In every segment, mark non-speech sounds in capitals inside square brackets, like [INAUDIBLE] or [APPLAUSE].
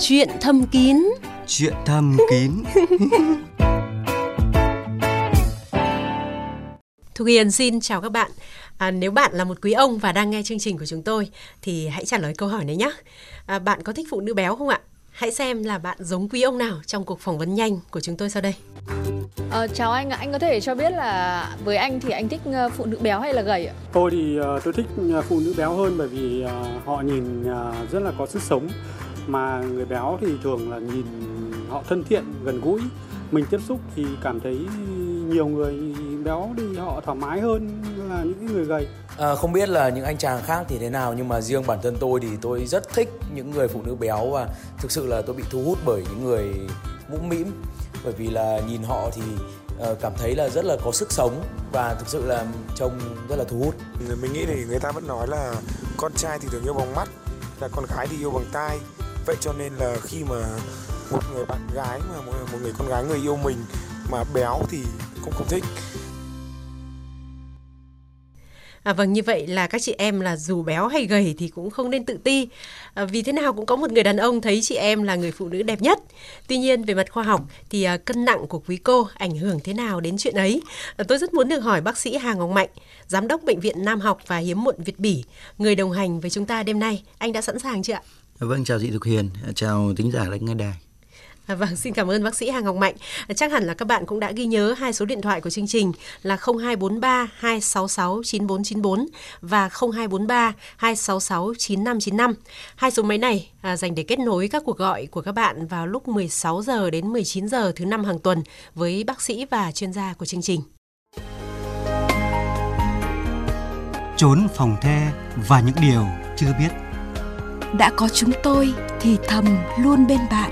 Chuyện thâm kín Chuyện thâm kín [LAUGHS] Thu Hiền xin chào các bạn. À, nếu bạn là một quý ông và đang nghe chương trình của chúng tôi thì hãy trả lời câu hỏi này nhé. À, bạn có thích phụ nữ béo không ạ? Hãy xem là bạn giống quý ông nào trong cuộc phỏng vấn nhanh của chúng tôi sau đây. Ờ, chào anh ạ, anh có thể cho biết là với anh thì anh thích ờ, phụ nữ béo hay là gầy ạ? Tôi thì uh, tôi thích ờ, phụ nữ béo hơn bởi vì họ nhìn rất là có sức sống mà người béo thì thường là nhìn họ thân thiện, gần gũi. Mình tiếp xúc thì cảm thấy nhiều người béo thì họ thoải mái hơn là những người gầy. À, không biết là những anh chàng khác thì thế nào nhưng mà riêng bản thân tôi thì tôi rất thích những người phụ nữ béo và thực sự là tôi bị thu hút bởi những người mũm mĩm bởi vì là nhìn họ thì uh, cảm thấy là rất là có sức sống và thực sự là trông rất là thu hút. Mình nghĩ thì người ta vẫn nói là con trai thì thường yêu bằng mắt, là con gái thì yêu bằng tai. Vậy cho nên là khi mà một người bạn gái mà một người con gái người yêu mình mà béo thì cũng không thích. À, vâng như vậy là các chị em là dù béo hay gầy thì cũng không nên tự ti. À, vì thế nào cũng có một người đàn ông thấy chị em là người phụ nữ đẹp nhất. Tuy nhiên về mặt khoa học thì à, cân nặng của quý cô ảnh hưởng thế nào đến chuyện ấy? À, tôi rất muốn được hỏi bác sĩ Hà Ngọc Mạnh giám đốc bệnh viện Nam học và hiếm muộn Việt Bỉ người đồng hành với chúng ta đêm nay. Anh đã sẵn sàng chưa ạ? Vâng chào chị Thục Hiền chào tính giả lãnh nghe đài À, vâng, xin cảm ơn bác sĩ Hà Ngọc Mạnh. À, chắc hẳn là các bạn cũng đã ghi nhớ hai số điện thoại của chương trình là 0243 266 9494 và 0243 266 9595. Hai số máy này à, dành để kết nối các cuộc gọi của các bạn vào lúc 16 giờ đến 19 giờ thứ năm hàng tuần với bác sĩ và chuyên gia của chương trình. Trốn phòng the và những điều chưa biết Đã có chúng tôi thì thầm luôn bên bạn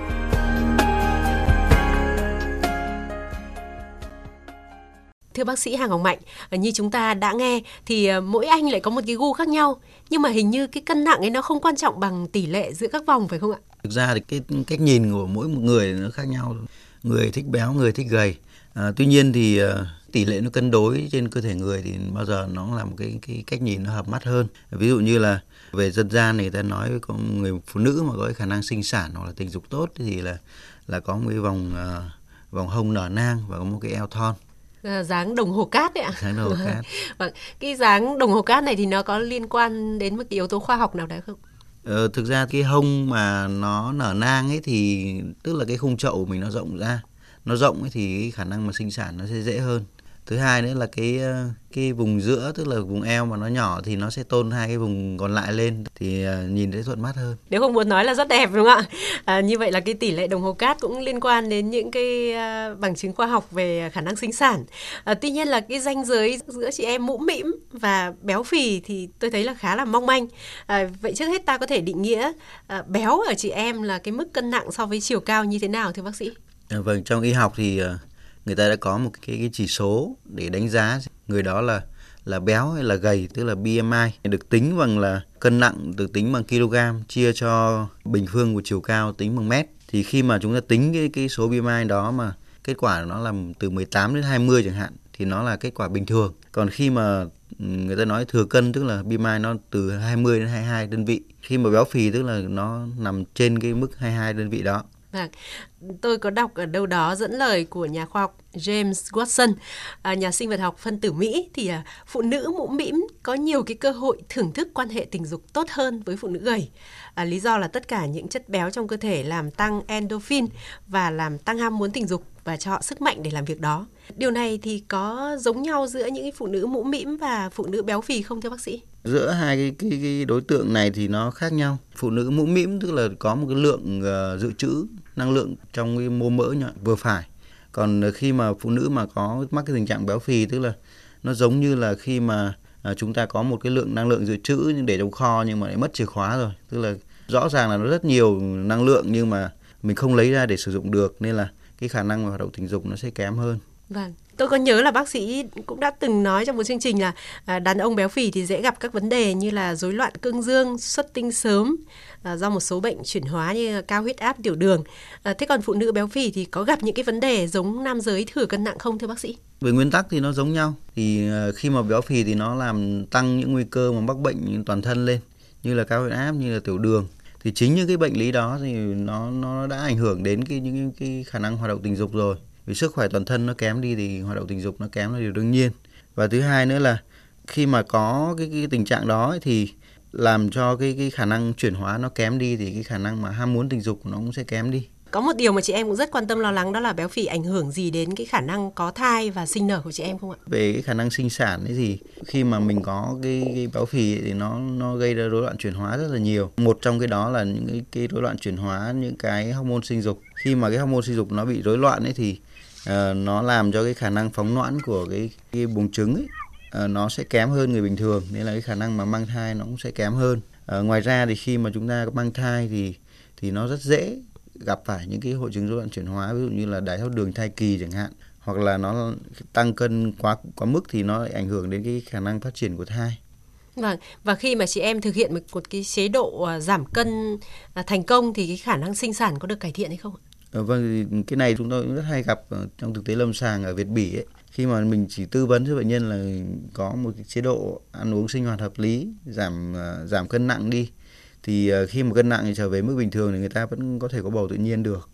Thưa bác sĩ Hà Ngọc Mạnh, ờ, như chúng ta đã nghe thì ờ, mỗi anh lại có một cái gu khác nhau, nhưng mà hình như cái cân nặng ấy nó không quan trọng bằng tỷ lệ giữa các vòng phải không ạ? Thực ra thì cái cách nhìn của mỗi một người nó khác nhau. Người thích béo, người thích gầy. À, tuy nhiên thì uh, tỷ lệ nó cân đối trên cơ thể người thì bao giờ nó là một cái cái cách nhìn nó hợp mắt hơn. Ví dụ như là về dân gian người ta nói có người phụ nữ mà có khả năng sinh sản hoặc là tình dục tốt thì là là có một cái vòng uh, vòng hông nở nang và có một cái eo thon À, dáng đồng hồ cát đấy ạ. Dáng đồng hồ cát. vâng, cái dáng đồng hồ cát này thì nó có liên quan đến một cái yếu tố khoa học nào đấy không? Ờ, thực ra cái hông mà nó nở nang ấy thì tức là cái khung chậu của mình nó rộng ra, nó rộng ấy thì cái khả năng mà sinh sản nó sẽ dễ hơn thứ hai nữa là cái ờ, cái vùng giữa tức là vùng eo mà nó nhỏ thì nó sẽ tôn hai cái vùng còn lại lên thì ờ, nhìn thấy thuận mắt hơn. Nếu không muốn nói là rất đẹp đúng không ạ? À, như vậy là cái tỷ lệ đồng hồ cát cũng liên quan đến những cái à, bằng chứng khoa học về khả năng sinh sản. À, tuy nhiên là cái ranh giới giữa chị em mũm mĩm và béo phì thì tôi thấy là khá là mong manh. À, vậy trước hết ta có thể định nghĩa à, béo ở chị em là cái mức cân nặng so với chiều cao như thế nào thưa bác sĩ? À, vâng trong y học thì uh người ta đã có một cái, cái chỉ số để đánh giá người đó là là béo hay là gầy tức là BMI được tính bằng là cân nặng được tính bằng kg chia cho bình phương của chiều cao tính bằng mét. Thì khi mà chúng ta tính cái cái số BMI đó mà kết quả nó là từ 18 đến 20 chẳng hạn thì nó là kết quả bình thường. Còn khi mà ừ, người ta nói thừa cân tức là BMI nó từ 20 đến 22 đơn vị. Khi mà béo phì tức là nó nằm trên cái mức 22 đơn vị đó. Vâng, tôi có đọc ở đâu đó dẫn lời của nhà khoa học James Watson, à, nhà sinh vật học phân tử Mỹ thì à, phụ nữ mũm mĩm có nhiều cái cơ hội thưởng thức quan hệ tình dục tốt hơn với phụ nữ gầy. À, lý do là tất cả những chất béo trong cơ thể làm tăng endorphin và làm tăng ham muốn tình dục và cho họ sức mạnh để làm việc đó. Điều này thì có giống nhau giữa những phụ nữ mũm mĩm và phụ nữ béo phì không thưa bác sĩ? Giữa hai cái, cái, cái đối tượng này thì nó khác nhau. Phụ nữ mũm mĩm tức là có một cái lượng uh, dự trữ năng lượng trong cái mô mỡ nhỏ, vừa phải. Còn khi mà phụ nữ mà có mắc cái tình trạng béo phì tức là nó giống như là khi mà à, chúng ta có một cái lượng năng lượng dự trữ để trong kho nhưng mà lại mất chìa khóa rồi tức là rõ ràng là nó rất nhiều năng lượng nhưng mà mình không lấy ra để sử dụng được nên là cái khả năng hoạt động tình dục nó sẽ kém hơn Vâng. Tôi có nhớ là bác sĩ cũng đã từng nói trong một chương trình là à, đàn ông béo phì thì dễ gặp các vấn đề như là rối loạn cương dương, xuất tinh sớm à, do một số bệnh chuyển hóa như cao huyết áp, tiểu đường. À, thế còn phụ nữ béo phì thì có gặp những cái vấn đề giống nam giới thừa cân nặng không thưa bác sĩ? Về nguyên tắc thì nó giống nhau. Thì khi mà béo phì thì nó làm tăng những nguy cơ mà mắc bệnh toàn thân lên như là cao huyết áp, như là tiểu đường. Thì chính những cái bệnh lý đó thì nó nó đã ảnh hưởng đến cái những cái khả năng hoạt động tình dục rồi. Vì sức khỏe toàn thân nó kém đi thì hoạt động tình dục nó kém là điều đương nhiên. Và thứ hai nữa là khi mà có cái, cái tình trạng đó ấy, thì làm cho cái cái khả năng chuyển hóa nó kém đi thì cái khả năng mà ham muốn tình dục của nó cũng sẽ kém đi. Có một điều mà chị em cũng rất quan tâm lo lắng đó là béo phì ảnh hưởng gì đến cái khả năng có thai và sinh nở của chị em không ạ? về cái khả năng sinh sản ấy thì khi mà mình có cái, cái béo phì thì nó nó gây ra rối loạn chuyển hóa rất là nhiều. Một trong cái đó là những cái, cái rối loạn chuyển hóa những cái hormone sinh dục. Khi mà cái hormone sinh dục nó bị rối loạn ấy thì uh, nó làm cho cái khả năng phóng noãn của cái cái buồng trứng ấy uh, nó sẽ kém hơn người bình thường. Nên là cái khả năng mà mang thai nó cũng sẽ kém hơn. Uh, ngoài ra thì khi mà chúng ta có mang thai thì thì nó rất dễ gặp phải những cái hội chứng rối loạn chuyển hóa ví dụ như là đái tháo đường thai kỳ chẳng hạn hoặc là nó tăng cân quá quá mức thì nó lại ảnh hưởng đến cái khả năng phát triển của thai Vâng, và khi mà chị em thực hiện một, một cái chế độ à, giảm cân à, thành công thì cái khả năng sinh sản có được cải thiện hay không ạ? Ờ, vâng thì cái này chúng tôi cũng rất hay gặp ở trong thực tế lâm sàng ở Việt Bỉ ấy. Khi mà mình chỉ tư vấn cho bệnh nhân là có một cái chế độ ăn uống sinh hoạt hợp lý, giảm ờ, giảm cân nặng đi thì ờ, khi mà cân nặng trở về mức bình thường thì người ta vẫn có thể có bầu tự nhiên được.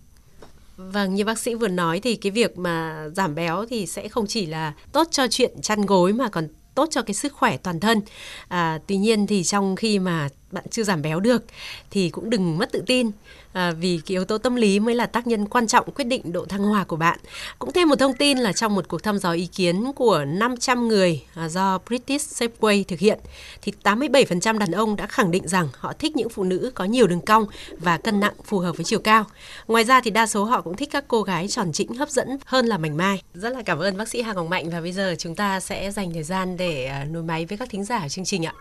Vâng, như bác sĩ vừa nói thì cái việc mà giảm béo thì sẽ không chỉ là tốt cho chuyện chăn gối mà còn tốt cho cái sức khỏe toàn thân. À, tuy nhiên thì trong khi mà bạn chưa giảm béo được thì cũng đừng mất tự tin à, vì cái yếu tố tâm lý mới là tác nhân quan trọng quyết định độ thăng hoa của bạn. Cũng thêm một thông tin là trong một cuộc thăm dò ý kiến của 500 người à, do British Safeway thực hiện thì 87% đàn ông đã khẳng định rằng họ thích những phụ nữ có nhiều đường cong và cân nặng phù hợp với chiều cao. Ngoài ra thì đa số họ cũng thích các cô gái tròn trĩnh hấp dẫn hơn là mảnh mai. Rất là cảm ơn bác sĩ Hà Ngọc Mạnh và bây giờ chúng ta sẽ dành thời gian để à, nối máy với các thính giả ở chương trình ạ.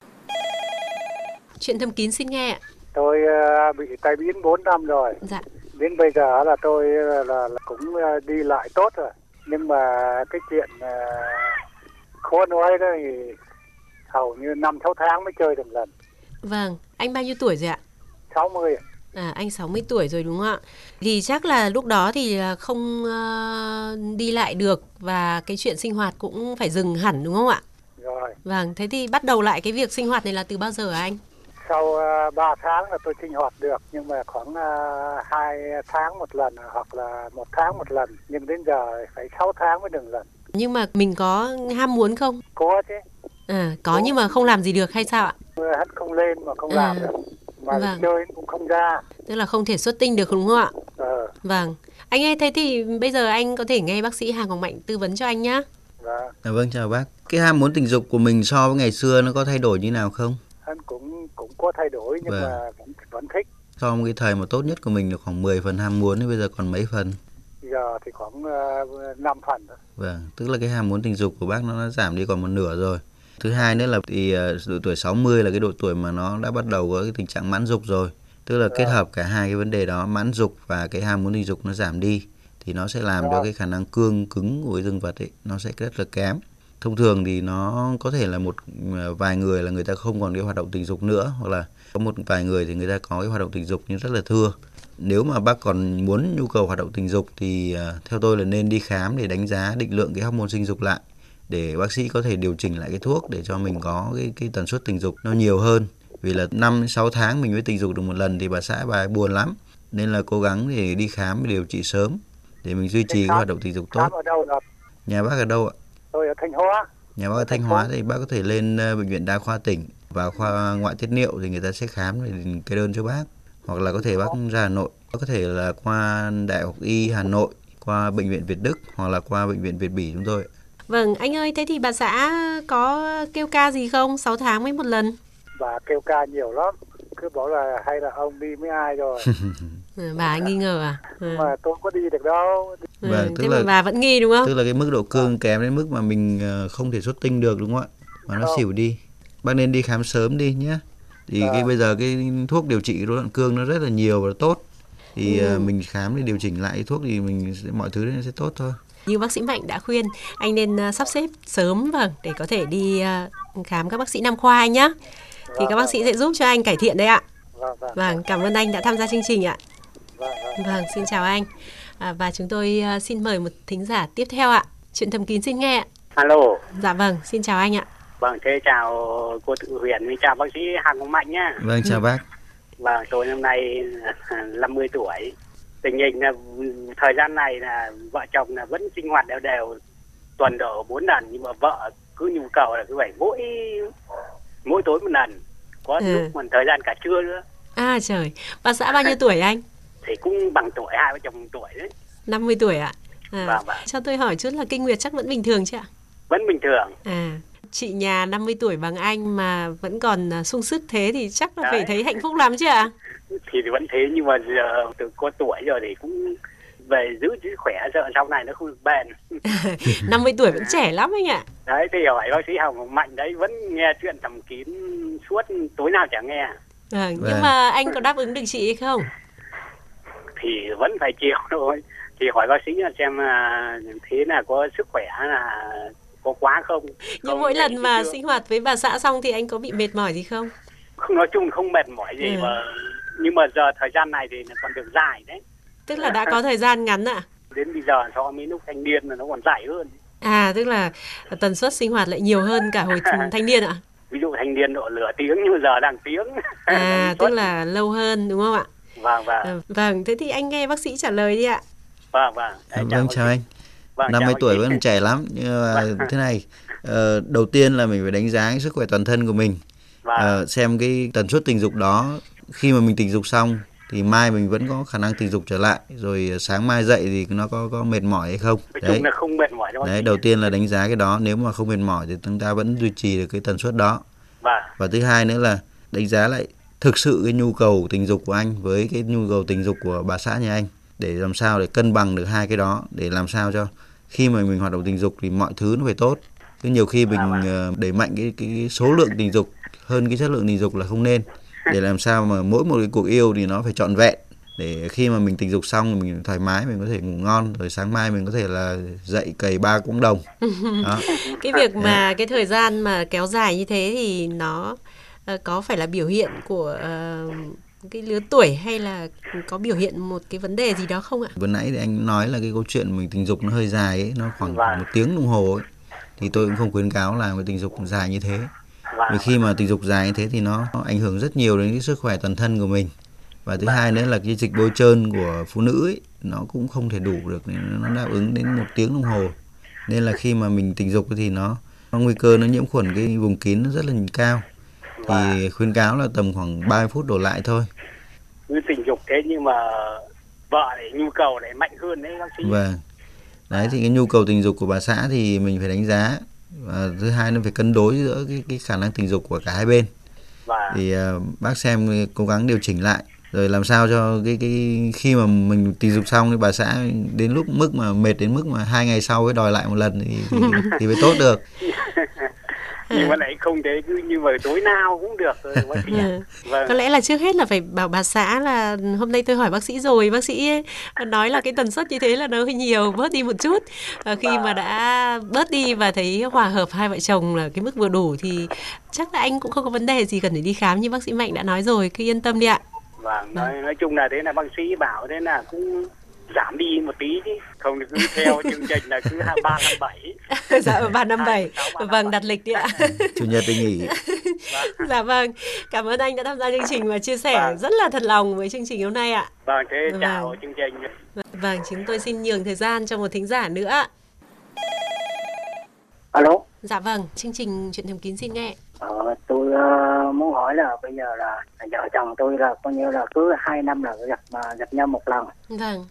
Chuyện thâm kín xin nghe ạ. Tôi ờ, bị tai biến 4 năm rồi. Dạ. Đến bây giờ là tôi là, là, là cũng ờ, đi lại tốt rồi. Nhưng mà cái chuyện ờ, khó nói đó thì hầu như năm sáu tháng mới chơi được lần. Vâng, anh bao nhiêu tuổi rồi ạ? 60 À, anh 60 tuổi rồi đúng không ạ? Thì chắc là lúc đó thì không ờ, đi lại được và cái chuyện sinh hoạt cũng phải dừng hẳn đúng không ạ? rồi. Vâng, thế thì bắt đầu lại cái việc sinh hoạt này là từ bao giờ hả anh? Sau uh, 3 tháng là tôi sinh hoạt được nhưng mà khoảng uh, 2 tháng một lần hoặc là một tháng một lần. Nhưng đến giờ phải 6 tháng mới được lần. Nhưng mà mình có ham muốn không? Có chứ. À, có nhưng mà không làm gì được hay sao ạ? Hắn không lên mà không À, làm được. Mà vâng. chơi cũng không ra. Tức là không thể xuất tinh được đúng không ạ? Ờ, Vâng. Anh ơi, thế thì bây giờ anh có thể nghe bác sĩ Hà Ngọc Mạnh tư vấn cho anh nhá. vâng. À, vâng chào bác. Cái ham muốn tình dục của mình so với ngày xưa nó có thay đổi như nào không? Hắn cũng cũng có thay đổi nhưng Vâng. mà vẫn, vẫn thích. So với cái thời mà tốt nhất của mình là khoảng 10 phần ham muốn thì bây giờ còn mấy phần? Giờ thì khoảng uh, 5 phần thôi. Vâng, tức là cái ham muốn tình dục của bác nó đã giảm đi còn một nửa rồi. Thứ hai nữa là thì ờ, độ tuổi 60 là cái độ tuổi mà nó đã bắt đầu có cái tình trạng mãn dục rồi. Tức là kết hợp cả hai cái vấn đề đó, mãn dục và cái ham muốn tình dục nó giảm đi thì nó sẽ làm cho cái khả năng cương cứng của dương vật ấy nó sẽ rất là kém. Thông thường thì nó có thể là một ờ, vài người là người ta không còn cái hoạt động tình dục nữa hoặc là có một vài người thì người ta có cái hoạt động tình dục nhưng rất là thưa. Nếu mà bác còn muốn nhu cầu hoạt động tình dục thì ờ, theo tôi là nên đi khám để đánh giá định lượng cái hormone sinh dục lại để bác sĩ có thể điều chỉnh lại cái thuốc để cho mình có cái cái tần suất tình dục nó nhiều hơn. Vì là 5 6 tháng mình mới tình dục được một lần thì bà xã bà ấy buồn lắm. Nên là cố gắng để đi khám và điều trị sớm để mình duy trì cái hoạt động tình dục tốt. Nhà bác ở đâu ạ? Tôi ở Thanh Hóa. Nhà bác ở Thanh Hóa thì bác có thể lên ờ, bệnh viện đa khoa tỉnh vào khoa ngoại tiết niệu thì người ta sẽ khám để kê đơn cho bác. Hoặc là có thể bác ra Hà Nội, bác có thể là qua Đại học Y Hà Nội, qua bệnh viện Việt Đức hoặc là qua bệnh viện Việt Bỉ chúng tôi. Vâng, anh ơi, thế thì bà xã có kêu ca gì không? 6 tháng mới một lần. Bà kêu ca nhiều lắm. Cứ bảo là hay là ông đi với ai rồi. [LAUGHS] Ừ, bà nghi ngờ à? Ừ. mà tôi có đi được đâu. Ừ, Vâng, tức thế là- mà bà vẫn nghi đúng không? Tức là cái mức độ cương kém đến mức mà mình ờ, không thể xuất tinh được đúng không ạ? Mà nó Không. xỉu đi. Bác nên đi khám sớm đi nhé. Thì cái bây giờ cái thuốc điều trị rối loạn cương nó rất là nhiều và tốt. Thì ờ, mình khám để điều chỉnh lại thuốc thì mình sẽ, mọi thứ nó sẽ tốt thôi. Như bác sĩ Mạnh đã khuyên, anh nên à, sắp xếp sớm vâng để có thể đi à, khám các bác sĩ nam khoa anh nhá. Thì các bác sĩ sẽ giúp cho anh cải thiện đấy ạ. Vâng, vâng, Vâng, cảm ơn anh đã tham gia chương trình ạ. Vâng, xin chào anh. À, và chúng tôi à, xin mời một thính giả tiếp theo ạ. Chuyện thầm kín xin nghe ạ. Alo, Dạ vâng, xin chào anh ạ. vâng thế chào cô Tự Huyền chào bác sĩ Hàng Ngọc Mạnh nhá. Vâng chào bác. Vâng, tôi năm nay 50 tuổi. Tình hình là thời gian này là vợ chồng là vẫn sinh hoạt đều đều tuần độ 4 lần nhưng mà vợ cứ nhu cầu là cứ phải mỗi mỗi tối một lần. Có Ừ. lúc còn thời gian cả trưa nữa. À trời, bà xã bao nhiêu tuổi anh? Thì cũng bằng tuổi hai vợ chồng tuổi đấy. 50 tuổi ạ. À, Vâng, vâng. cho tôi hỏi chút là kinh nguyệt chắc vẫn bình thường chứ ạ? Vẫn bình thường. À, chị nhà 50 tuổi bằng anh mà vẫn còn à, sung sức thế thì chắc là phải Đấy. thấy hạnh phúc lắm chứ ạ? Thì vẫn thế nhưng mà giờ từ có tuổi rồi thì cũng về giữ sức khỏe sợ sau này nó không được bền. [LAUGHS] 50 tuổi vẫn trẻ lắm anh ạ. Đấy thì hỏi bác sĩ Hồng Mạnh đấy vẫn nghe chuyện thầm kín suốt tối nào chẳng nghe. Vâng, nhưng Vâng. mà anh có đáp ứng được chị hay không? Thì vẫn phải chịu [LAUGHS] thôi thì hỏi bác sĩ xem là thế là có sức khỏe là có quá không Nhưng mỗi lần mà chưa. sinh hoạt với bà xã xong thì anh có bị mệt mỏi gì không? không nói chung không mệt mỏi gì Ừ. mà nhưng mà giờ thời gian này thì nó còn được dài đấy Tức là đã có thời gian ngắn ạ. đến bây giờ so với lúc thanh niên là nó còn dài hơn À, tức là tần suất sinh hoạt lại nhiều hơn cả hồi [LAUGHS] thanh niên ạ. ví dụ thanh niên độ nửa tiếng nhưng giờ đang tiếng À, [LAUGHS] tức là lâu hơn đúng không ạ? Vâng vâng. À, vâng, thế thì anh nghe bác sĩ trả lời đi ạ. vâng vâng. Đấy, Vâng chào anh. Vâng, 50 chào tuổi vẫn trẻ lắm nhưng mà Vâng. thế này ờ, đầu tiên là mình phải đánh giá cái sức khỏe toàn thân của mình. Vâng. Ờ, xem cái tần suất tình dục đó khi mà mình tình dục xong thì mai mình vẫn có khả năng tình dục trở lại rồi sáng mai dậy thì nó có có mệt mỏi hay không? Nói đấy. chung là không mệt mỏi đâu bác đấy đầu tiên là đánh giá cái đó nếu mà không mệt mỏi thì chúng ta vẫn duy trì được cái tần suất đó. Vâng. Và thứ hai nữa là đánh giá lại thực sự cái nhu cầu tình dục của anh với cái nhu cầu tình dục của bà xã nhà anh để làm sao để cân bằng được hai cái đó để làm sao cho khi mà mình hoạt động tình dục thì mọi thứ nó phải tốt. Chứ nhiều khi mình ờ, đẩy mạnh cái cái số lượng tình dục hơn cái chất lượng tình dục là không nên. Để làm sao mà mỗi một cái cuộc yêu thì nó phải trọn vẹn. Để khi mà mình tình dục xong thì mình thoải mái mình có thể ngủ ngon rồi sáng mai mình có thể là dậy cày ba cũng đồng. [LAUGHS] Đó. Cái việc mà cái thời gian mà kéo dài như thế thì nó ờ, có phải là biểu hiện của ờ, cái lứa tuổi hay là có biểu hiện một cái vấn đề gì đó không ạ? vừa nãy thì anh nói là cái câu chuyện mình tình dục nó hơi dài ấy nó khoảng Vâng. một tiếng đồng hồ ấy. Thì tôi cũng không khuyến cáo làm cái tình dục dài như thế. Vì khi mà tình dục dài như thế thì nó, nó ảnh hưởng rất nhiều đến cái sức khỏe toàn thân của mình. Và thứ hai nữa là cái dịch bôi trơn của phụ nữ ấy, nó cũng không thể đủ được nó đáp ứng đến một tiếng đồng hồ. Nên là khi mà mình tình dục thì nó, nó nguy cơ nó nhiễm khuẩn cái vùng kín nó rất là cao thì khuyến cáo là tầm khoảng 30 phút đổ lại thôi cứ tình dục thế nhưng mà vợ thì nhu cầu lại mạnh hơn đấy bác sĩ Vâng. Đấy thì cái nhu cầu tình dục của bà xã thì mình phải đánh giá và thứ hai nó phải cân đối giữa cái cái khả năng tình dục của cả hai bên. và Thì ờ, bác xem cố gắng điều chỉnh lại rồi làm sao cho cái cái khi mà mình tình dục xong thì bà xã đến lúc mức mà mệt đến mức mà hai ngày sau mới đòi lại một lần thì thì, thì mới tốt được. [LAUGHS] nhưng mà lại không thế cứ như mà tối nào cũng được thôi. Ừ. vâng Có lẽ là trước hết là phải bảo bà xã là hôm nay tôi hỏi bác sĩ rồi, bác sĩ nói là cái tần suất như thế là nó hơi nhiều, bớt đi một chút. Và khi mà đã bớt đi và thấy hòa hợp hai vợ chồng là cái mức vừa đủ thì chắc là anh cũng không có vấn đề gì cần phải đi khám như bác sĩ Mạnh đã nói rồi, cứ yên tâm đi ạ. vâng nói, nói chung là thế là bác sĩ bảo thế là cũng giảm đi một tí chứ không thì cứ theo chương trình là cứ hai ba năm bảy [LAUGHS] dạ ở 357. Vâng, đặt lịch đi ạ. [LAUGHS] Chủ nhật thì nghỉ. [LAUGHS] dạ vâng, cảm ơn anh đã tham gia chương trình và chia sẻ Vâng. rất là thật lòng với chương trình hôm nay ạ. vâng thế chào Vâng. chương trình Vâng, chúng tôi xin nhường thời gian cho một thính giả nữa. Alo, Dạ vâng, chương trình chuyện thầm kín xin nghe. ờ, tôi ờ, muốn hỏi là bây giờ là vợ chồng tôi là coi như là cứ hai năm là gặp mà gặp nhau một lần. Vâng,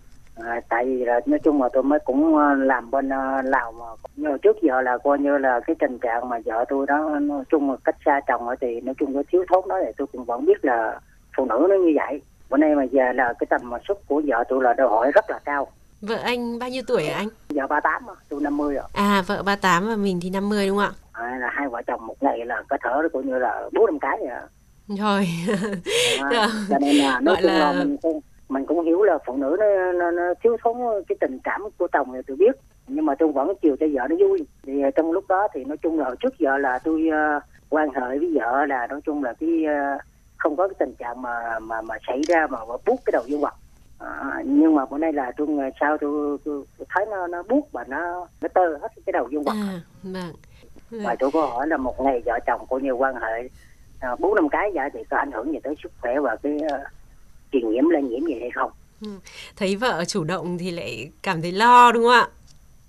À, tại vì là nói chung là tôi mới cũng ờ, làm bên ờ, Lào mà nhưng trước giờ là coi như là cái tình trạng mà vợ tôi đó nói chung là cách xa chồng ấy thì nói chung cái thiếu thốn đó thì tôi cũng vẫn biết là phụ nữ nó như vậy. Bữa nay mà giờ là cái tầm mà sức của vợ tôi là đòi hỏi rất là cao. vợ anh bao nhiêu tuổi ạ anh? Vợ 38 mà, tôi 50 rồi. À, vợ 38 và mình thì 50 đúng không À, là hai vợ chồng một ngày là cái thở coi như là bốn năm cái rồi. ạ? Rồi. À, [LAUGHS] cho nên là nói Gọi chung là- là mình cũng mình cũng hiểu là phụ nữ nó, nó, nó thiếu thốn cái tình cảm của chồng thì tôi biết. Nhưng mà tôi vẫn chiều cho vợ nó vui. Thì ờ, trong lúc đó thì nói chung là hồi trước giờ là tôi ờ, quan hệ với vợ là nói chung là cái ờ, không có cái tình trạng mà mà mà xảy ra mà, mà buốt cái đầu dương vật à, nhưng mà bữa nay là tôi sau tôi, tôi, tôi thấy nó nó buốt và nó nó tơ hết cái đầu dương vật À, vâng. và tôi có hỏi là một ngày vợ chồng coi như quan hệ à, bốn năm cái dạ thì có ảnh hưởng gì tới sức khỏe và cái uh, truyền nhiễm lây nhiễm gì hay không thấy vợ chủ động thì lại cảm thấy lo đúng không ạ?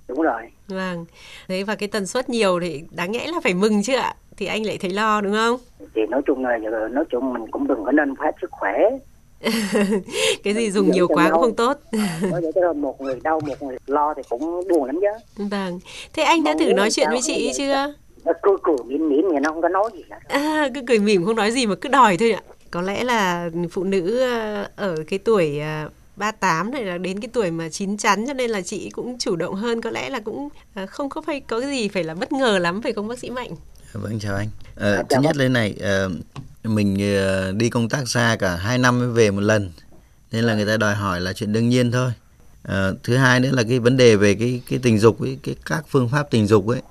Đúng rồi. Vâng. Đấy và cái tần suất nhiều thì đáng nhẽ là phải mừng chứ ạ. Thì anh lại thấy lo đúng không? Thì nói chung là nói chung mình cũng đừng có nên phát sức khỏe. [LAUGHS] Cái gì dùng nhiều quá cũng không tốt. Vậy một người đau một người lo thì cũng buồn lắm chứ. Vâng. Thế anh đã thử nói chuyện với chị chưa? nó cứ cười mỉm mỉm vậy nó không có nói gì cả. À, cứ cười mỉm không nói gì mà cứ đòi thôi ạ có lẽ là phụ nữ ờ, ở cái tuổi 38 ờ, này là đến cái tuổi mà chín chắn cho nên là chị cũng chủ động hơn. Có lẽ là cũng ờ, không có phải có cái gì phải là bất ngờ lắm phải không bác sĩ mạnh? Vâng chào anh. À, thứ nhất lên này mình đi công tác xa cả hai năm mới về một lần nên là người ta đòi hỏi là chuyện đương nhiên thôi. À, thứ hai nữa là cái vấn đề về cái cái tình dục ấy cái các phương pháp tình dục ấy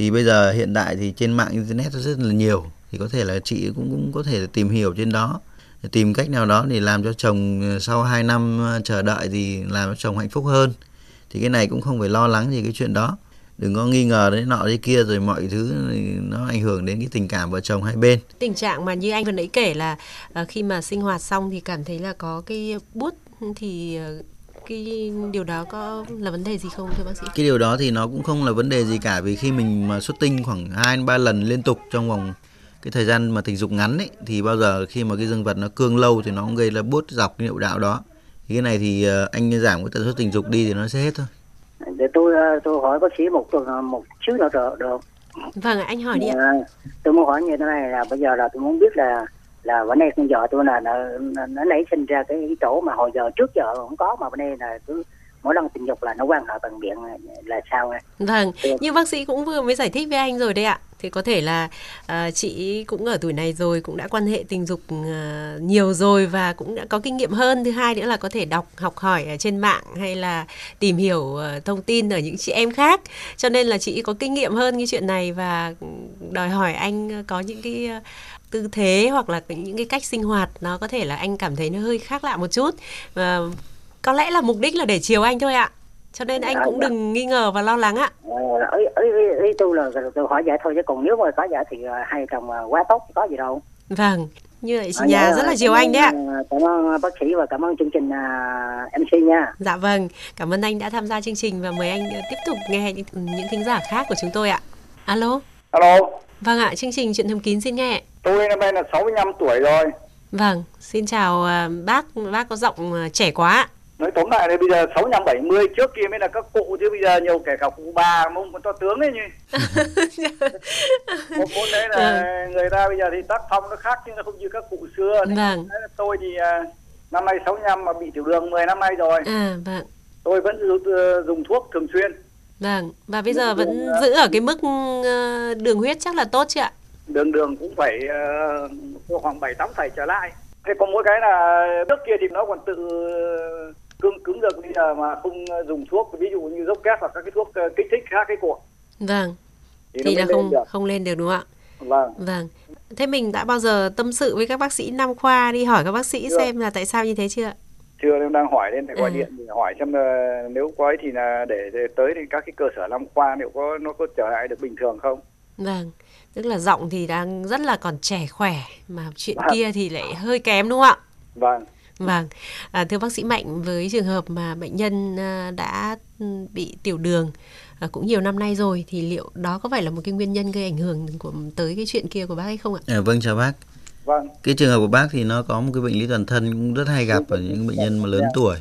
thì bây giờ hiện tại thì trên mạng internet rất là nhiều. Thì có thể là chị cũng cũng có thể tìm hiểu trên đó. Tìm cách nào đó để làm cho chồng ờ, sau 2 năm ờ, chờ đợi thì làm cho chồng hạnh phúc hơn. Thì cái này cũng không phải lo lắng gì cái chuyện đó. Đừng có nghi ngờ đấy nọ đấy kia rồi mọi thứ nó ảnh hưởng đến cái tình cảm vợ chồng hai bên. Tình trạng mà như anh vừa nãy kể là ờ, khi mà sinh hoạt xong thì cảm thấy là có cái bút thì cái điều đó có là vấn đề gì không thưa bác sĩ? Cái điều đó thì nó cũng không là vấn đề gì cả vì khi mình mà xuất tinh khoảng 2 3 lần liên tục trong vòng cái thời gian mà tình dục ngắn ấy thì bao giờ khi mà cái dương vật nó cương lâu thì nó cũng gây ra bút dọc cái niệu đạo đó. Thì cái này thì ờ, anh giảm cái tần suất tình dục đi thì nó sẽ hết thôi. Để tôi ờ, tôi hỏi bác sĩ một tuần ờ, một chút nữa được được. Vâng anh hỏi đi ạ. À, tôi muốn hỏi như thế này là bây giờ là tôi muốn biết là là bữa nay con vợ tôi là nó, nó, nó nảy sinh ra cái, chỗ mà hồi giờ trước giờ không có mà bữa nay là cứ mỗi lần tình dục là nó quan hệ bằng miệng là sao này. Vâng, như bác sĩ cũng vừa mới giải thích với anh rồi đấy ạ. Thì có thể là uh, chị cũng ở tuổi này rồi cũng đã quan hệ tình dục uh, nhiều rồi và cũng đã có kinh nghiệm hơn. Thứ hai nữa là có thể đọc học hỏi ở trên mạng hay là tìm hiểu uh, thông tin ở những chị em khác. Cho nên là chị có kinh nghiệm hơn cái chuyện này và đòi hỏi anh có những cái tư thế hoặc là những cái cách sinh hoạt nó có thể là anh cảm thấy nó hơi khác lạ một chút. Và có lẽ là mục đích là để chiều anh thôi ạ. Cho nên anh cũng đừng nghi ngờ và lo lắng ạ. Ờ, ý, ý, ý, ý tôi là tôi hỏi vậy thôi chứ còn nếu mà có vậy thì ờ, hai chồng ờ, quá tốt có gì đâu. Vâng như vậy chị nhà rất là chiều anh đấy ạ. cảm ơn bác sĩ và cảm ơn chương trình uh, MC nha. Dạ vâng cảm ơn anh đã tham gia chương trình và mời anh tiếp tục nghe những, những thính giả khác của chúng tôi ạ. Alo? Alo vâng ạ chương trình chuyện thầm kín xin nghe tôi năm nay là 65 tuổi rồi. Vâng xin chào bác bác có giọng trẻ quá nói tóm lại là bây giờ sáu năm bảy mươi trước kia mới là các cụ chứ bây giờ nhiều kẻ cả cụ bà mông còn to tướng ấy nhỉ. Một môn đấy là vâng. người ta bây giờ thì tác phong nó khác nhưng nó không như các cụ xưa. Vâng. tôi thì uh, năm nay 65 mà bị tiểu đường 10 năm nay rồi. À vâng. Tôi vẫn dùng thuốc thường xuyên vâng và bây giờ vẫn giữ ở cái mức uh, đường huyết chắc là tốt chứ ạ? Đường đường cũng phải uh, khoảng bảy tám phải trở lại. Thế có mỗi cái là trước kia thì nó còn tự cứng cứng được bây giờ mà không ờ, dùng thuốc ví dụ như dốc kép hoặc các cái thuốc ờ, kích thích khác cái của. Vâng thì, thì là không được. không lên được đúng không ạ? Vâng. Vâng. Thế mình đã bao giờ tâm sự với các bác sĩ nam khoa đi hỏi các bác sĩ chưa. xem là tại sao như thế chưa chưa em đang hỏi nên phải gọi à. điện để hỏi xem là nếu có ấy thì là để, để tới thì các cái cơ sở nam khoa liệu có nó có trở lại được bình thường không vâng tức là giọng thì đang rất là còn trẻ khỏe mà chuyện vâng. kia thì lại hơi kém đúng không ạ vâng Vâng, à, thưa bác sĩ Mạnh, với trường hợp mà bệnh nhân à, đã bị tiểu đường à, cũng nhiều năm nay rồi, thì liệu đó có phải là một cái nguyên nhân gây ảnh hưởng của tới cái chuyện kia của bác hay không ạ? À, vâng, chào bác. Vâng. Cái trường hợp của bác thì nó có một cái bệnh lý toàn thân cũng rất hay gặp ở những bệnh nhân mà lớn tuổi,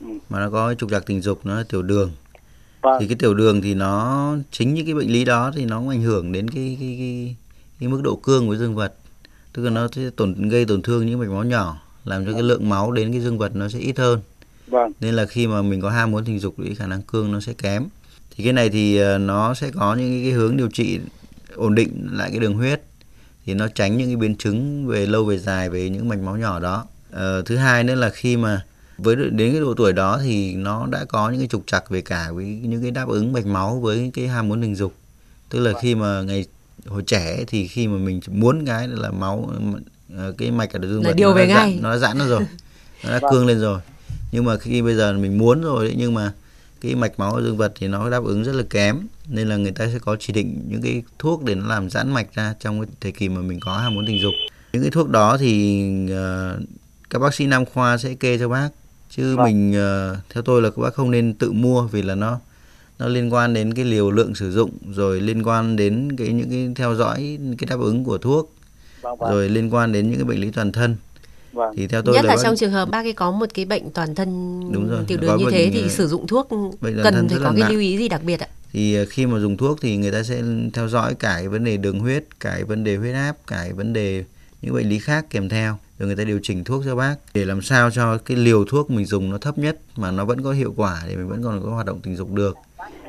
ừ. mà nó có trục trặc tình dục, nó là tiểu đường. Vâng. Thì cái tiểu đường thì nó chính những cái bệnh lý đó thì nó cũng ảnh hưởng đến cái cái cái, cái mức độ cương của dương vật, tức là nó sẽ tổn gây tổn thương những mạch máu nhỏ làm cho cái lượng máu đến cái dương vật nó sẽ ít hơn vâng. nên là khi mà mình có ham muốn tình dục thì khả năng cương nó sẽ kém thì cái này thì ờ, nó sẽ có những cái hướng điều trị ổn định lại cái đường huyết thì nó tránh những cái biến chứng về lâu về dài về những mạch máu nhỏ đó. Ờ, thứ hai nữa là khi mà với đến cái độ tuổi đó thì nó đã có những cái trục trặc về cả với những cái đáp ứng mạch máu với cái ham muốn tình dục. Tức là vâng. khi mà ngày hồi trẻ thì khi mà mình muốn cái là máu Ờ, cái mạch ở dương vật điều về ngay. giãn, nó đã giãn nó rồi nó đã [LAUGHS] cương lên rồi. Nhưng mà khi bây giờ mình muốn rồi đấy, nhưng mà cái mạch máu ở dương vật thì nó đáp ứng rất là kém nên là người ta sẽ có chỉ định những cái thuốc để nó làm giãn mạch ra trong cái thời kỳ mà mình có ham muốn tình dục những cái thuốc đó thì uh, các bác sĩ nam khoa sẽ kê cho bác chứ Vâng. mình uh, theo tôi là các bác không nên tự mua vì là nó nó liên quan đến cái liều lượng sử dụng rồi liên quan đến cái những cái theo dõi cái đáp ứng của thuốc Vâng, vâng. rồi liên quan đến những cái bệnh lý toàn thân Vâng. thì theo tôi Nhất là bác- trong trường hợp bác ấy có một cái bệnh toàn thân Đúng rồi, tiểu có đường như thế thì ờ, sử dụng thuốc cần phải có cái nặng. lưu ý gì đặc biệt ạ? thì ờ, khi mà dùng thuốc thì người ta sẽ theo dõi cả cái vấn đề đường huyết, cả cái vấn đề huyết áp, cả cái vấn đề những bệnh lý khác kèm theo rồi người ta điều chỉnh thuốc cho bác để làm sao cho cái liều thuốc mình dùng nó thấp nhất mà nó vẫn có hiệu quả để mình vẫn còn có hoạt động tình dục được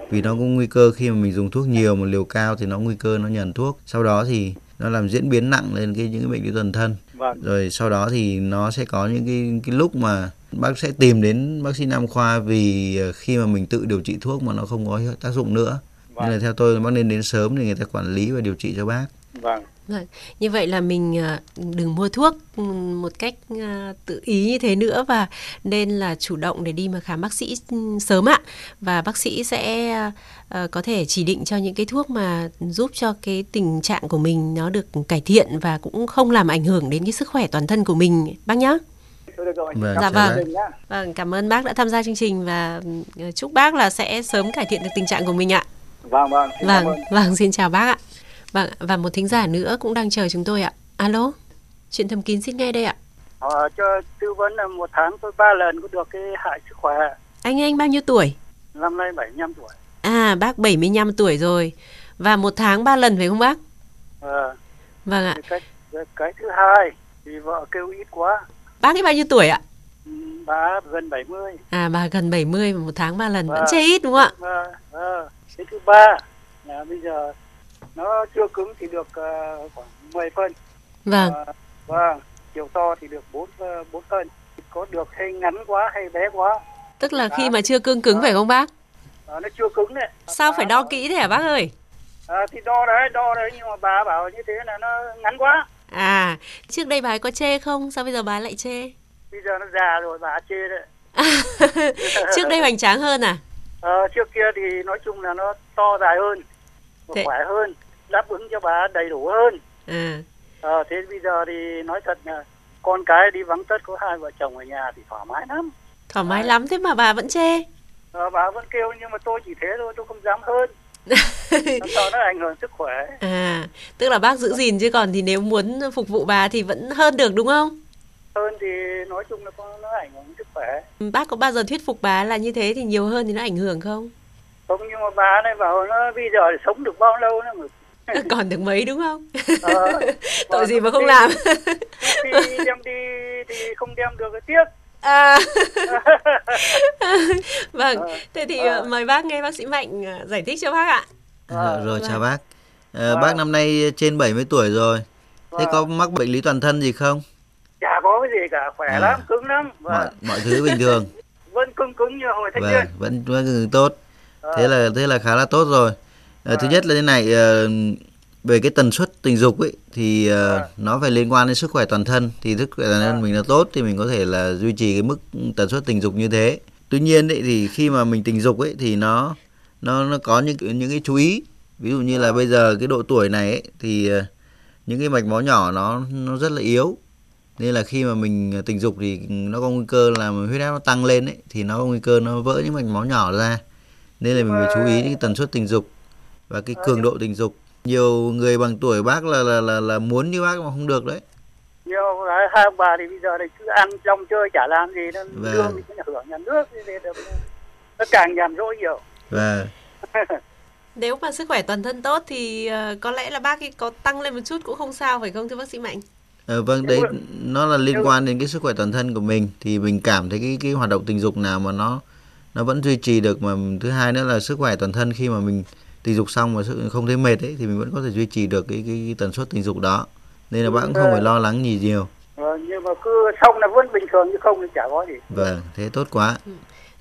vì nó có nguy cơ khi mà mình dùng thuốc nhiều một liều cao thì nó nguy cơ nó nhờn thuốc sau đó thì nó làm diễn biến nặng lên cái những cái bệnh lý toàn thân Vâng. rồi sau đó thì nó sẽ có những cái cái lúc mà bác sẽ tìm đến bác sĩ nam khoa vì ờ, khi mà mình tự điều trị thuốc mà nó không có tác dụng nữa nên là theo tôi bác nên đến sớm để người ta quản lý và điều trị cho bác Vâng. Vâng. Như vậy là mình ờ, đừng mua thuốc ừ, một cách ờ, tự ý như thế nữa và nên là chủ động để đi mà khám bác sĩ ừ, sớm ạ. Và bác sĩ sẽ ờ, có thể chỉ định cho những cái thuốc mà giúp cho cái tình trạng của mình nó được cải thiện và cũng không làm ảnh hưởng đến cái sức khỏe toàn thân của mình bác rồi. Vâng, Dạ vâng. Vâng, cảm ơn bác đã tham gia chương trình và ừ, chúc bác là sẽ sớm cải thiện được tình trạng của mình ạ. Vâng vâng. Xin cảm Vâng, ơn. vâng, xin chào bác ạ. Vâng, và một thính giả nữa cũng đang chờ chúng tôi ạ. Alo, chuyện thầm kín xin nghe đây ạ. Ờ, cho tư vấn là một tháng tôi ba lần có được cái hại sức khỏe. Anh anh bao nhiêu tuổi? Năm nay 75 tuổi. À, bác 75 tuổi rồi. Và một tháng ba lần phải không bác? Ờ, Vâng ạ. cái, cái, thứ hai thì vợ kêu ít quá. Bác ấy bao nhiêu tuổi ạ? Ừ, Bà gần 70. À, bà gần 70 và một tháng ba lần vẫn Vâng. chê ít đúng không ạ? Ờ, ờ. Cái thứ ba là bây giờ nó chưa cứng thì được ờ, khoảng 10 phân. Vâng, Ờ, vâng, chiều to thì được 4 4 phân. Có được hay ngắn quá hay bé quá. tức là khi mà chưa cương cứng phải không bác? Ờ, nó chưa cứng đấy. Sao phải đo kỹ thế hả bác ơi? À, thì đo đấy, đo đấy nhưng mà bà bảo như thế là nó ngắn quá. À, trước đây bà ấy có chê không? Sao bây giờ bà ấy lại chê? Bây giờ nó già rồi bà chê đấy. [LAUGHS] trước đây hoành tráng hơn à? Ờ, trước kia thì nói chung là nó to dài hơn, và khỏe hơn, đáp ứng cho bà đầy đủ hơn. À, Ờ, thế bây giờ thì nói thật là con cái đi vắng tất có hai vợ chồng ở nhà thì thoải mái lắm. thoải mái lắm thế mà bà vẫn chê. Ờ, bà vẫn kêu nhưng mà tôi chỉ thế thôi, tôi không dám hơn. [LAUGHS] Nó nó ảnh hưởng sức khỏe. À, tức là bác giữ gìn chứ còn thì nếu muốn phục vụ bà thì vẫn hơn được đúng không? Hơn thì nói chung là có nó ảnh hưởng sức khỏe. Bác có bao giờ thuyết phục bà là như thế thì nhiều hơn thì nó ảnh hưởng không? Không nhưng mà bà này bảo nó bây giờ thì sống được bao lâu nữa mà. [LAUGHS] Còn được mấy đúng không? Ờ, [LAUGHS] Tội gì mà không đi- làm. Khi đem đi thì không đem được cái tiếc. À. [LAUGHS] vâng, Ờ, thế thì ờ. uh, mời bác nghe bác sĩ Mạnh giải thích cho bác ạ. Dạ, rồi chào bác Ờ, Vâng. bác năm nay trên 70 tuổi rồi thế Vâng. có mắc bệnh lý toàn thân gì không Chả có cái gì cả, khỏe À. lắm, cứng lắm. mọi Vâng. mọi thứ bình thường Vẫn cứng cứng như hồi thanh và niên. vẫn vẫn thường tốt Ờ. thế là thế là khá là tốt rồi Ờ, thứ nhất là thế này ờ, về cái tần suất tình dục ấy thì ờ, nó phải liên quan đến sức khỏe toàn thân. Thì sức khỏe toàn thân mình là tốt thì mình có thể là duy trì cái mức tần suất tình dục như thế. Tuy nhiên ấy thì khi mà mình tình dục ấy thì nó nó nó có những những cái chú ý. Ví dụ như là bây giờ cái độ tuổi này ấy, thì những cái mạch máu nhỏ nó nó rất là yếu. Nên là khi mà mình tình dục thì nó có nguy cơ là huyết áp nó tăng lên ấy thì nó có nguy cơ nó vỡ những mạch máu nhỏ ra. Nên là mình phải chú ý đến cái tần suất tình dục và cái cường độ tình dục. Nhiều người bằng tuổi bác là là là, là muốn như bác mà không được đấy. Nhưng mà hai ông bà thì bây giờ thì cứ ăn trong chơi chả làm gì nó Vâng. lương thì cũng hưởng nhà nước thì nó càng nhàn rỗi nhiều. và [LAUGHS] Nếu mà sức khỏe toàn thân tốt thì uh, có lẽ là bác ấy có tăng lên một chút cũng không sao phải không thưa bác sĩ Mạnh? ờ, vâng đấy nó là liên quan đến cái sức khỏe toàn thân của mình. Thì mình cảm thấy cái cái hoạt động tình dục nào mà nó nó vẫn duy trì được mà thứ hai nữa là sức khỏe toàn thân khi mà mình tình dục xong mà sự- không thấy mệt ấy thì mình vẫn có thể duy trì được cái cái, cái tần suất tình dục đó nên là bác cũng không phải lo lắng gì nhiều Ờ, nhưng mà cứ xong là vẫn bình thường chứ không thì chả có gì. vâng thế tốt quá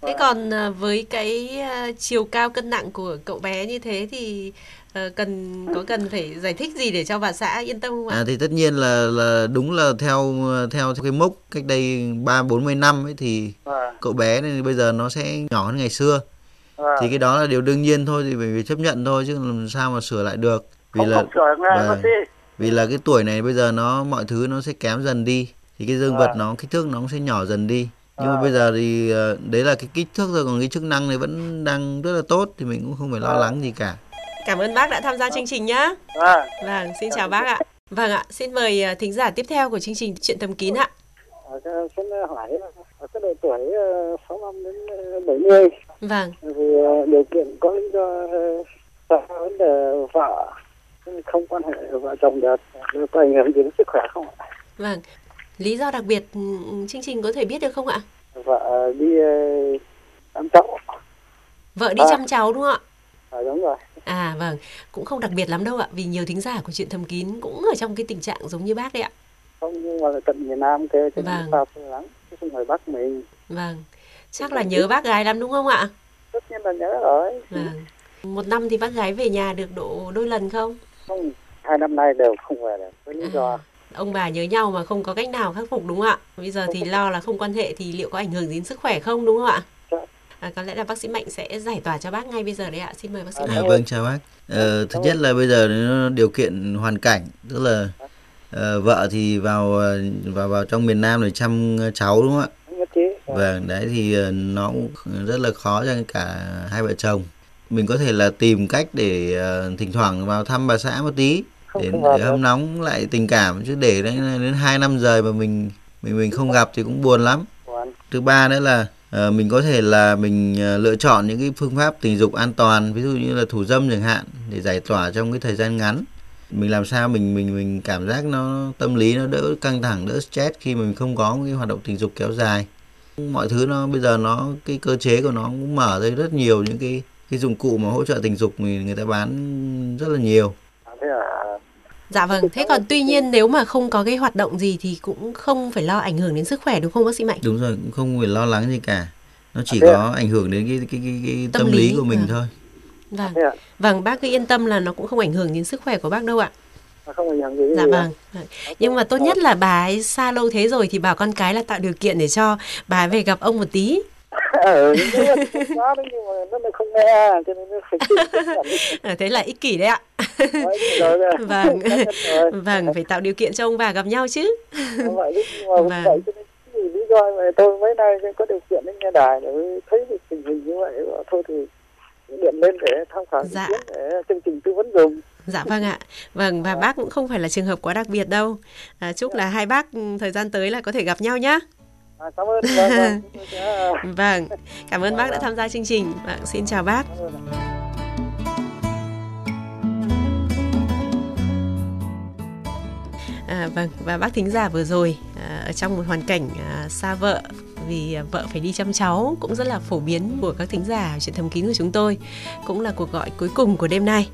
Thế còn à, với cái à, chiều cao cân nặng của cậu bé như thế thì ờ, cần có cần phải giải thích gì để cho bà xã yên tâm không ạ? À thì tất nhiên là là đúng là theo theo cái mốc cách đây ba bốn mươi năm ấy thì Vâng. cậu bé này bây giờ nó sẽ nhỏ hơn ngày xưa. Vâng. Thì cái đó là điều đương nhiên thôi thì phải, phải chấp nhận thôi chứ làm sao mà sửa lại được. Vì Không- là không sửa lại vâng. vì là cái tuổi này bây giờ nó mọi thứ nó sẽ kém dần đi thì cái dương vật À. nó kích thước nó cũng sẽ nhỏ dần đi nhưng mà À. bây giờ thì ờ, đấy là cái kích thước thôi còn cái chức năng này vẫn đang rất là tốt thì mình cũng không phải lo À. lắng gì cả Cảm ơn bác đã tham gia chương trình nhá. À, Vâng, xin chào bác ạ. Vâng ạ, xin mời à, thính giả tiếp theo của chương trình Chuyện thầm kín ạ. Ờ, cho- xin hỏi ở cái độ tuổi ờ, 65 đến ờ, 70 Vâng, vì ờ, điều kiện có lý do ờ, do vấn đề vợ không quan hệ vợ chồng được có ảnh hưởng gì đến sức khỏe không ạ? vâng. Lý do đặc biệt ừ, chương trình có thể biết được không ạ? Vợ đi ờ, ăn chậu. Vợ đi À. chăm cháu đúng không ạ? À, đúng rồi. À vâng, cũng không đặc biệt lắm đâu ạ, vì nhiều thính giả của chuyện thầm kín cũng ở trong cái tình trạng giống như bác đấy ạ. Không nhưng mà tận miền Nam kia nên Vâng. phương lắm. Chứ không phải Bắc mình. Vâng, chắc là nhớ bác gái lắm đúng không ạ? Tất nhiên là nhớ rồi. Vâng. Một năm thì bác gái về nhà được độ đôi lần không? Không, hai năm nay đều không về được. Với lý do Ông bà nhớ nhau mà không có cách nào khắc phục đúng không ạ? Bây giờ thì lo là không quan hệ thì liệu có ảnh hưởng đến sức khỏe không đúng không ạ? À, có lẽ là bác sĩ Mạnh sẽ giải tỏa cho bác ngay bây giờ đấy ạ. Xin mời bác sĩ À, Mạnh. vâng chào bác. Ờ, thứ nhất là bây giờ điều kiện hoàn cảnh tức là ờ, vợ thì vào ờ, vào vào trong miền Nam để chăm cháu đúng không ạ? Vâng, đấy thì ờ, nó cũng rất là khó cho cả hai vợ chồng. Mình có thể là tìm cách để ờ, thỉnh thoảng vào thăm bà xã một tí để, để hâm nóng lại tình cảm chứ để đến đến hai năm rời mà mình mình mình không gặp thì cũng buồn lắm. Thứ ba nữa là ờ, mình có thể là mình lựa chọn những cái phương pháp tình dục an toàn, ví dụ như là thủ dâm chẳng hạn để giải tỏa trong cái thời gian ngắn. Mình làm sao mình mình mình cảm giác nó tâm lý nó đỡ căng thẳng, đỡ stress khi mà mình không có cái hoạt động tình dục kéo dài. Mọi thứ nó bây giờ nó cái cơ chế của nó cũng mở ra rất nhiều những cái cái dụng cụ mà hỗ trợ tình dục người người ta bán rất là nhiều. Thế Dạ vâng, thế còn tuy nhiên nếu mà không có cái hoạt động gì thì cũng không phải lo ảnh hưởng đến sức khỏe đúng không bác sĩ Mạnh? Đúng rồi, cũng không phải lo lắng gì cả. Nó chỉ à? có ảnh hưởng đến cái cái cái, cái Tâm tâm, lý, của mình vâng. thôi. Vâng. thế ạ. Vâng, bác cứ yên tâm là nó cũng không ảnh hưởng đến sức khỏe của bác đâu ạ. Mà không ảnh hưởng gì Dạ gì ạ. vâng. Nhưng mà tốt nhất là bà ấy xa lâu thế rồi thì bảo con cái là tạo điều kiện để cho bà về gặp ông một tí. [LAUGHS] ừ, quá đấy nhưng mà nó lại không nghe cho nên nó phải À, [LAUGHS] thế là ích kỷ đấy ạ. [LAUGHS] Vâng. Vâng, phải tạo điều kiện cho ông bà gặp nhau chứ. Vậy nhưng mà Vâng. vậy cho nên lý do mà tôi mấy nay có điều kiện đến nghe đài để thấy được tình hình như vậy thôi thì điện lên để tham khảo ý Dạ. kiến để chương trình tư vấn dùng Dạ vâng ạ. Vâng và bác cũng không phải là trường hợp quá đặc biệt đâu. À, chúc là hai bác ừ, thời gian tới là có thể gặp nhau nhá. à, cảm ơn [LAUGHS] vâng, vâng. Vâng, cảm ơn bác đã tham gia chương trình. Vâng, xin chào bác. À, vâng và bác thính giả vừa rồi à, ở trong một hoàn cảnh à, xa vợ vì à, vợ phải đi chăm cháu cũng rất là phổ biến của các thính giả chuyện thầm kín của chúng tôi. Cũng là cuộc gọi cuối cùng của đêm nay.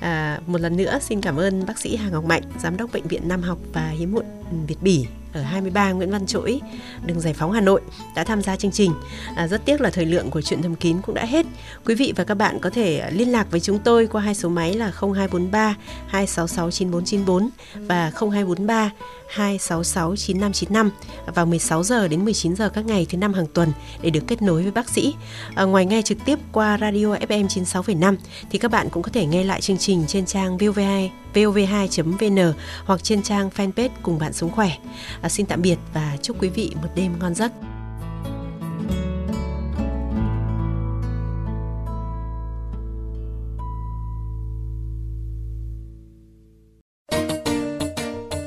À, một lần nữa xin cảm ơn bác sĩ Hà Ngọc Mạnh giám đốc bệnh viện Nam học và hiếm muộn. Việt Bỉ ở 23 Nguyễn Văn Trỗi, đường Giải phóng Hà Nội đã tham gia chương trình. À, rất tiếc là thời lượng của chuyện thầm kín cũng đã hết. Quý vị và các bạn có thể liên lạc với chúng tôi qua hai số máy là 0243 266 9494 và 0243 266 9595 vào 16 giờ đến 19 giờ các ngày thứ năm hàng tuần để được kết nối với bác sĩ. À, ngoài nghe trực tiếp qua radio FM 96,5 thì các bạn cũng có thể nghe lại chương trình trên trang VOV2 vov2.vn hoặc trên trang fanpage cùng bạn sống khỏe. À, xin tạm biệt và chúc quý vị một đêm ngon giấc.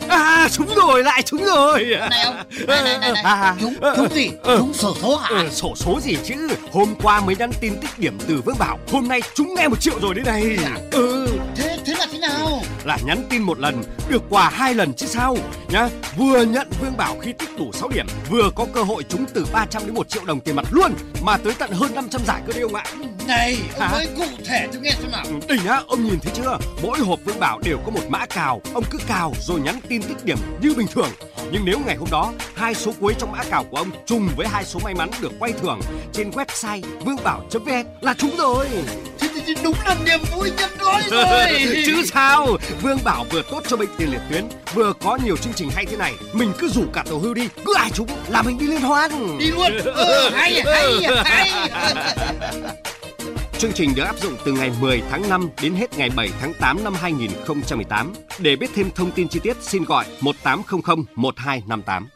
À trúng rồi lại trúng rồi Này ông, này này này, này. À, Trúng, ờ, trúng gì? ờ, Trúng sổ số hả? ờ, Sổ số gì chứ Hôm qua mới nhắn tin tích điểm từ Vương Bảo Hôm nay trúng nghe một triệu rồi đấy này Ừ thế nào? là nhắn tin một lần được quà hai lần chứ sao nhá vừa nhận Vương Bảo khi tích đủ 6 điểm vừa có cơ hội trúng từ 300 đến 1 triệu đồng tiền mặt luôn mà tới tận hơn 500 giải cơ đấy ông ạ Này, ông Hả? nói cụ thể tôi nghe xem nào. đỉnh á ông nhìn thấy chưa mỗi hộp Vương Bảo đều có một mã cào ông cứ cào rồi nhắn tin tích điểm như bình thường nhưng nếu ngày hôm đó hai số cuối trong mã cào của ông trùng với hai số may mắn được quay thưởng trên website vương bảo.vn là trúng rồi đúng là niềm vui nhân đôi rồi. [LAUGHS] chứ sao Vương Bảo vừa tốt cho bệnh tiền liệt tuyến vừa có nhiều chương trình hay thế này mình cứ rủ cả tổ hưu đi cứ ai trúng là mình đi liên hoan Đi luôn. Ờ, hay, hay, hay. [LAUGHS] Chương trình được áp dụng từ ngày 10 tháng 5 đến hết ngày 7 tháng 8 năm 2018. Để biết thêm thông tin chi tiết, xin gọi 1800 1258.